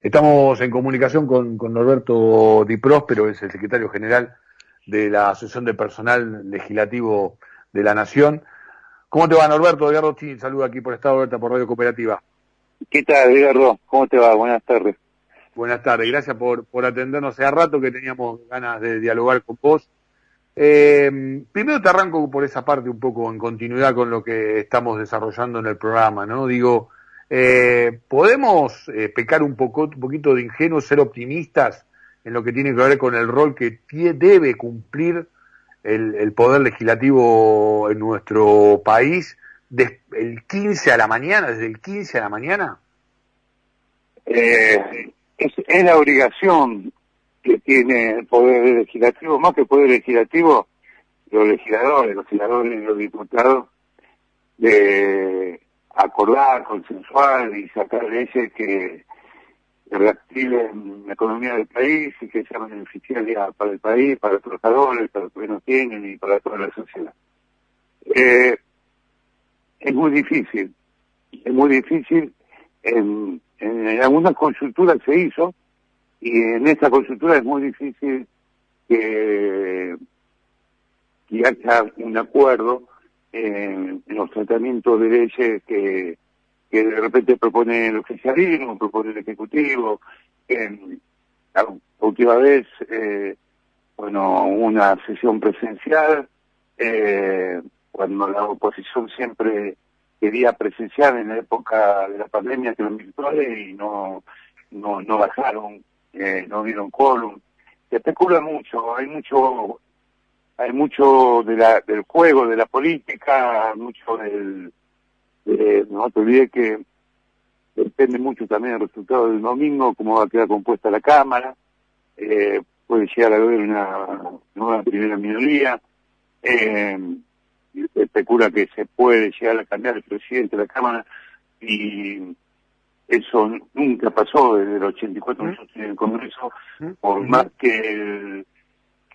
Estamos en comunicación con, con Norberto Di Próspero, es el secretario general de la Asociación de Personal Legislativo de la Nación. ¿Cómo te va, Norberto? Edgardo Chin, saluda aquí por Estado Alerta por Radio Cooperativa. ¿Qué tal, Edgardo? ¿Cómo te va? Buenas tardes. Buenas tardes, gracias por, por atendernos. Hace rato que teníamos ganas de dialogar con vos. Eh, primero te arranco por esa parte un poco en continuidad con lo que estamos desarrollando en el programa, ¿no? Digo, eh, ¿Podemos eh, pecar un, poco, un poquito de ingenuos, ser optimistas en lo que tiene que ver con el rol que debe cumplir el, Poder Legislativo en nuestro país desde el 15 a la mañana, desde el 15 a la mañana? Eh, es, es, la obligación que tiene el Poder Legislativo, más que el Poder Legislativo, los legisladores, los senadores y los diputados, de acordar, consensuar y sacar leyes que reactiven la economía del país y que sean beneficiarias para el país, para los trabajadores, para los que no tienen y para toda la sociedad. Eh, es muy difícil, es muy difícil. En, en algunas consulturas se hizo y en esta consultura es muy difícil que, que haya un acuerdo en, los tratamientos de leyes que, que de repente propone el oficialismo, propone el Ejecutivo. la última vez, eh, bueno, una sesión presencial, eh, cuando la oposición siempre quería presenciar en la época de la pandemia que los virtuales y no, no, no bajaron, eh, no vieron column. Se especula mucho, hay mucho hay mucho de la, del juego, de la política, mucho del... no te olvides que depende mucho también del resultado del domingo, cómo va a quedar compuesta la Cámara, eh, puede llegar a haber una nueva primera minoría, eh, especula que se puede llegar a cambiar el presidente de la Cámara y eso nunca pasó desde el 84 en el Congreso, por más que el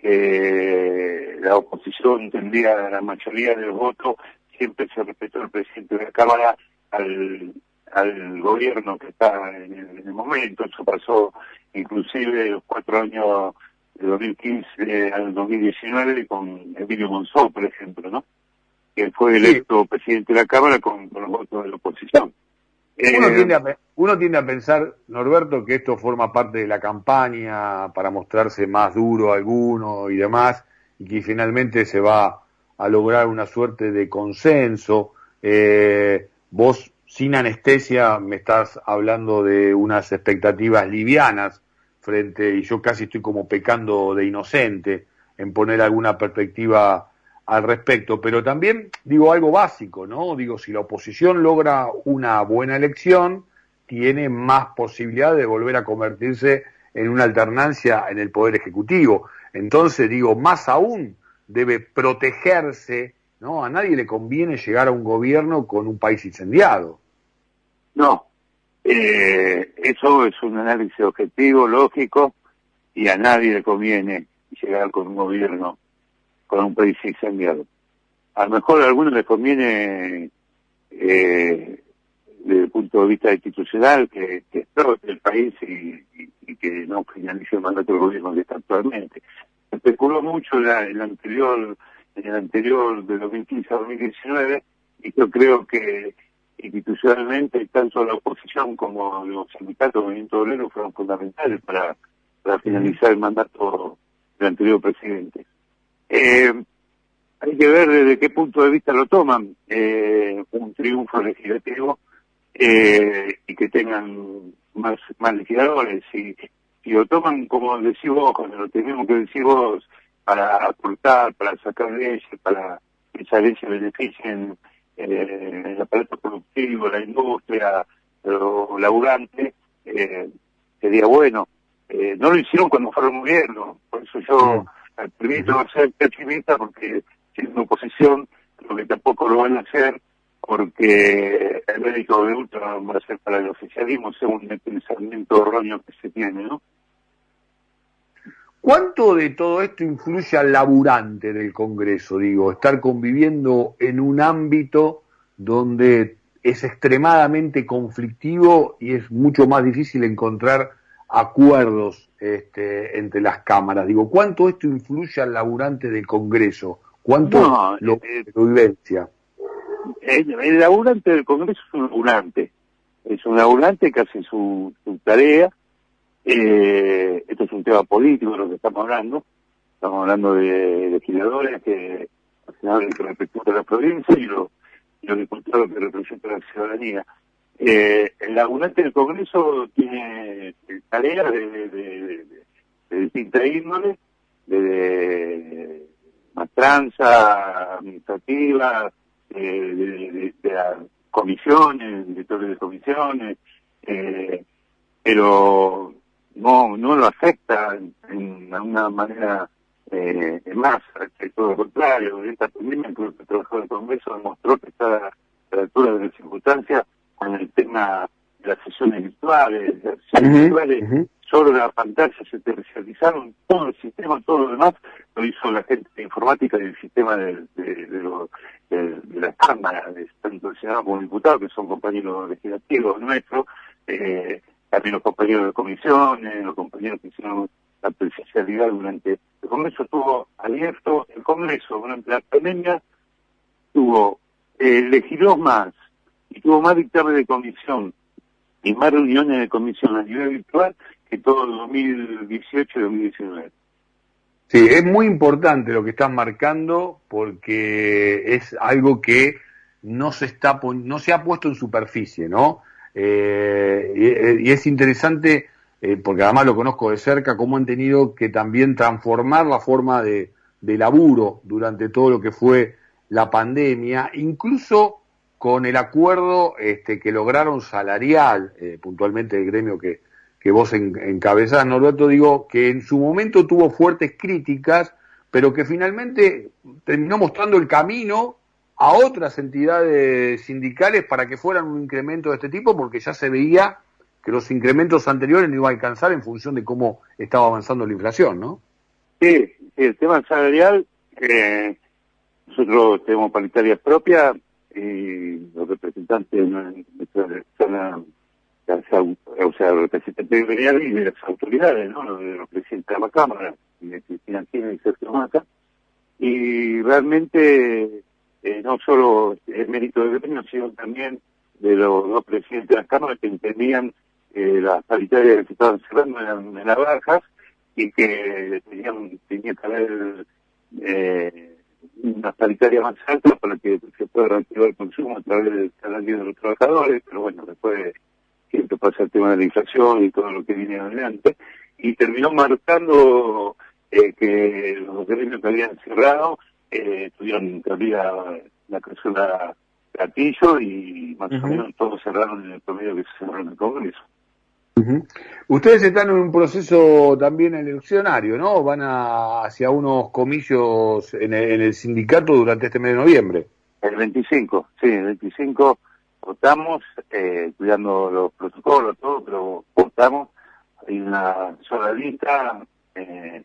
que la oposición tendría la mayoría de los votos, siempre se respetó el presidente de la Cámara al, al gobierno que está en el, momento. Eso pasó inclusive los cuatro años de 2015 al 2019 con Emilio Monzó, por ejemplo, ¿no? Que fue electo presidente de la Cámara con los votos de la oposición. Uno, eh, tiende a, uno tiende a pensar, Norberto, que esto forma parte de la campaña para mostrarse más duro a alguno y demás, y que finalmente se va a lograr una suerte de consenso. Eh, vos, sin anestesia, me estás hablando de unas expectativas livianas frente, y yo casi estoy como pecando de inocente en poner alguna perspectiva al respecto, pero también digo algo básico, ¿no? Digo, si la oposición logra una buena elección, tiene más posibilidad de volver a convertirse en una alternancia en el poder ejecutivo. Entonces, digo, más aún debe protegerse, ¿no? A nadie le conviene llegar a un gobierno con un país incendiado. No, eh, eso es un análisis objetivo, lógico, y a nadie le conviene llegar con un gobierno con un país incendiado. A lo mejor a algunos les conviene, eh, desde el punto de vista institucional, que, que explote el país y, que no finalice el mandato del gobierno que está actualmente. Se especuló mucho en, el anterior, en el anterior de 2015 a 2019, y yo creo que institucionalmente tanto la oposición como los sindicatos del movimiento obrero fueron fundamentales para, para finalizar el mandato del anterior presidente. Eh, hay que ver desde qué punto de vista lo toman eh, un triunfo legislativo eh, y que tengan más, más legisladores. Si, si lo toman como decís vos, cuando lo tenemos que decir vos, para aportar, para sacar leyes, para que esas leyes beneficien eh, el aparato productivo, la industria, los laburantes, eh, sería bueno. Eh, no lo hicieron cuando fueron gobierno, por eso yo permito ser pesimista porque siendo oposición creo que tampoco lo van a hacer porque el médico de ultra va a ser para el oficialismo según el pensamiento erróneo que se tiene, ¿no? ¿Cuánto de todo esto influye al laburante del Congreso? Digo, estar conviviendo en un ámbito donde es extremadamente conflictivo y es mucho más difícil encontrar acuerdos este, entre las cámaras. Digo, ¿cuánto esto influye al laburante del Congreso? ¿Cuánto lo, eh, vivencia? El, el, laburante del Congreso es un laburante. Es un laburante que hace su, su tarea. Eh, esto es un tema político de lo que estamos hablando. Estamos hablando de legisladores que que representan la provincia y los, los diputados que representan la ciudadanía. Eh, el lagunante del Congreso tiene tareas de, de, de, de de, matranza administrativa, de, las comisiones, directores de comisiones, eh, pero no no lo afecta en, en una manera eh, más, que todo lo contrario, esta pandemia, en el Congreso demostró que está a la altura de las circunstancias con el tema de las sesiones virtuales, las sesiones virtuales, solo la pantalla se terciarizaron, todo el sistema, todo lo demás lo hizo la gente de informática del sistema de, de, de, las cámaras, tanto el Senado como el diputado, que son compañeros legislativos nuestros, eh, también los compañeros de comisiones, los compañeros que hicieron la presencialidad durante el Congreso estuvo abierto, el Congreso durante la pandemia tuvo, eh, legisló más y tuvo más dictamen de comisión y más reuniones de comisión a nivel virtual que todo el 2018 y 2019. Sí, es muy importante lo que estás marcando porque es algo que no se está no se ha puesto en superficie, ¿no? Eh, y, y, es interesante eh, porque además lo conozco de cerca, cómo han tenido que también transformar la forma de, laburo durante todo lo que fue la pandemia, incluso con el acuerdo este, que lograron salarial, eh, puntualmente el gremio que, que vos encabezás, Norberto, digo, que en su momento tuvo fuertes críticas, pero que finalmente terminó mostrando el camino a otras entidades sindicales para que fueran un incremento de este tipo, porque ya se veía que los incrementos anteriores no iban a alcanzar en función de cómo estaba avanzando la inflación, ¿no? Sí, el tema salarial, eh, nosotros tenemos paritarias propias y los representantes de zona, o sea, los representantes de y de las autoridades, ¿no? Los, presidentes de la Cámara, Cristina y Sergio Mata, y realmente eh, no solo el mérito del gremio, sino también de los dos presidentes de las cámaras que entendían eh, las paritarias que se estaban cerrando en, en las bajas y que tenían, tenía que haber eh, unas paritarias más altas para que se pueda reactivar el consumo a través del salario de los trabajadores, pero bueno, después siempre pasa el tema de la inflación y todo lo que viene adelante, y terminó marcando eh, que los gremios que habían cerrado eh, tuvieron que abrir la, la cláusula gatillo y más o menos todos cerraron en el promedio que se cerró en el Congreso. Ustedes están en un proceso también eleccionario, ¿no? Van hacia unos comicios en el, sindicato durante este mes de noviembre. El 25, sí, el 25 votamos, eh, cuidando los protocolos, todo, pero votamos. Hay una sola lista, eh,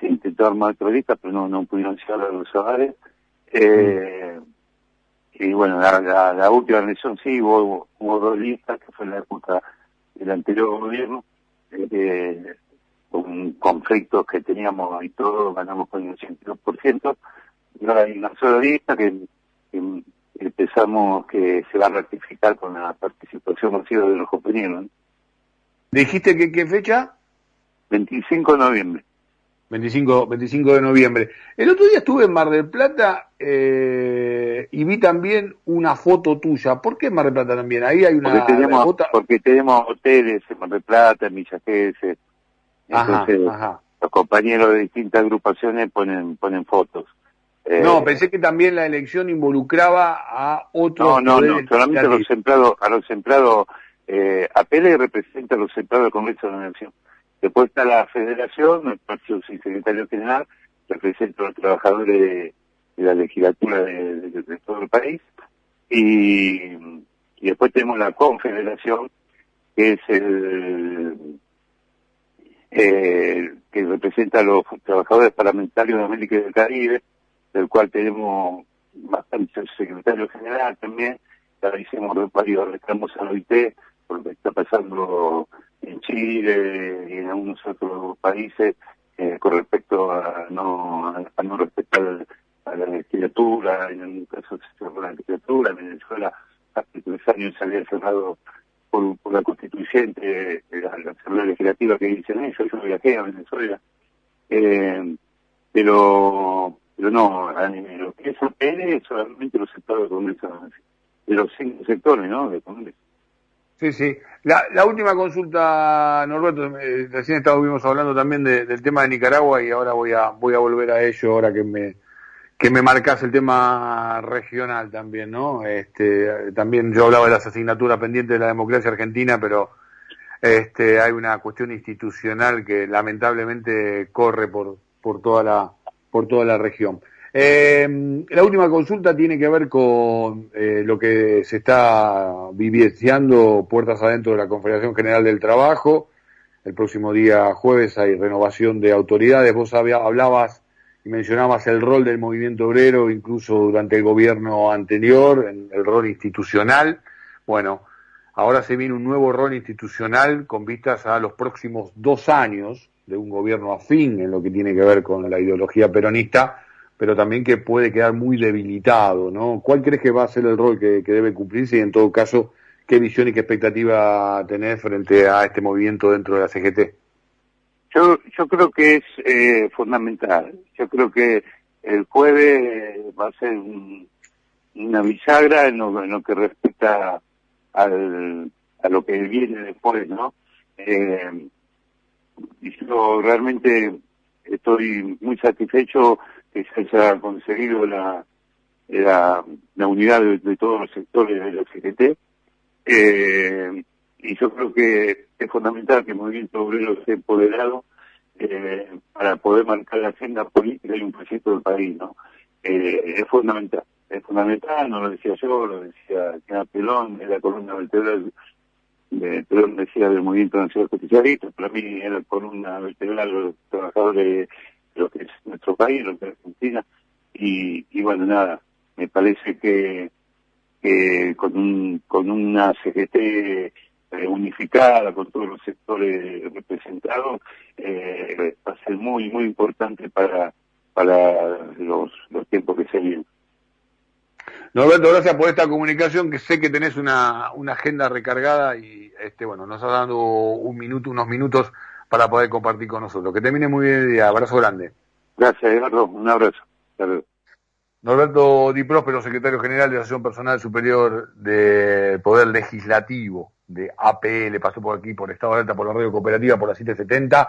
se intentó armar otra lista, pero no, pudieron llegar a los hogares. Eh, y bueno, la, última elección sí, hubo, hubo dos listas, que fue en la época el anterior gobierno, eh, con conflictos que teníamos y todo, ganamos con el 82%, y ahora hay una sola lista que, empezamos que se va a ratificar con la participación masiva de los compañeros. ¿Dijiste que qué fecha? 25 de noviembre. 25, 25 de noviembre. El otro día estuve en Mar del Plata eh, y vi también una foto tuya. ¿Por qué en Mar del Plata también? Ahí hay una porque tenemos, Porque tenemos hoteles en Mar del Plata, en Villa Entonces, los compañeros de distintas agrupaciones ponen, ponen fotos. no, eh, pensé que también la elección involucraba a otros. No, no, no, solamente a los empleados, a los empleados, eh, a Pérez representa a los empleados del Congreso de la Nación. Después está la federación, partido secretario general, representa a los trabajadores de, la legislatura de, todo el país. Y, después tenemos la confederación, que es el eh, que representa a los trabajadores parlamentarios de América y del Caribe, del cual tenemos bastante secretario general también, hicimos varios reclamos al OIT por lo que está pasando en Chile y en algunos otros países eh, con respecto a no, a, no respetar a la legislatura, en un caso se cerró la legislatura, en Venezuela hace tres años se había cerrado por, por la constituyente, la, la asamblea legislativa que dicen ellos, yo viajé a Venezuela, eh, pero pero no, lo que es es solamente los sectores de Congreso, de los cinco sectores, ¿no? De Congreso. Sí, sí. La, la última consulta, Norberto, eh, recién estábamos hablando también del tema de Nicaragua y ahora voy a voy a volver a ello ahora que me que me marcas el tema regional también, ¿no? Este, también yo hablaba de las asignaturas pendientes de la democracia argentina, pero este, hay una cuestión institucional que lamentablemente corre por, por toda la, por toda la región. Eh, la última consulta tiene que ver con eh, lo que se está vivenciando puertas adentro de la Confederación General del Trabajo. El próximo día jueves hay renovación de autoridades. Vos hablabas y mencionabas el rol del movimiento obrero, incluso durante el gobierno anterior, en el rol institucional. Bueno, ahora se viene un nuevo rol institucional con vistas a los próximos dos años de un gobierno afín en lo que tiene que ver con la ideología peronista, pero también que puede quedar muy debilitado, ¿no? ¿Cuál crees que va a ser el rol que, debe cumplirse y en todo caso, qué visión y qué expectativa tenés frente a este movimiento dentro de la CGT? Yo, yo creo que es eh, fundamental. Yo creo que el jueves va a ser una bisagra en lo, que respecta al, a lo que viene después, ¿no? Eh, yo realmente estoy muy satisfecho que se haya conseguido la, la, la unidad de, todos los sectores de la CGT. Eh, y yo creo que es fundamental que el movimiento obrero esté empoderado eh, para poder marcar la agenda política y un proyecto del país, ¿no? Eh, es fundamental, es fundamental, no lo decía yo, lo decía Kena Pelón, en la columna vertebral de, perdón, decía del movimiento nacional justicialista, para mí era por una vertebral los trabajadores de lo que es nuestro país, lo que es Argentina, y, bueno, nada, me parece que, que con, un, con una CGT eh, unificada, con todos los sectores representados, eh, va a ser muy, muy importante para, para los, los tiempos que se vienen. Norberto, gracias por esta comunicación, que sé que tenés una, una agenda recargada y este bueno, nos has dado un minuto, unos minutos para poder compartir con nosotros. Que termine muy bien el día. Abrazo grande. Gracias, Eduardo. Un abrazo. Norberto Di Próspero, secretario general de la Asociación Personal Superior del Poder Legislativo de APL, pasó por aquí, por Estado de Alta, por la Radio Cooperativa, por la 770.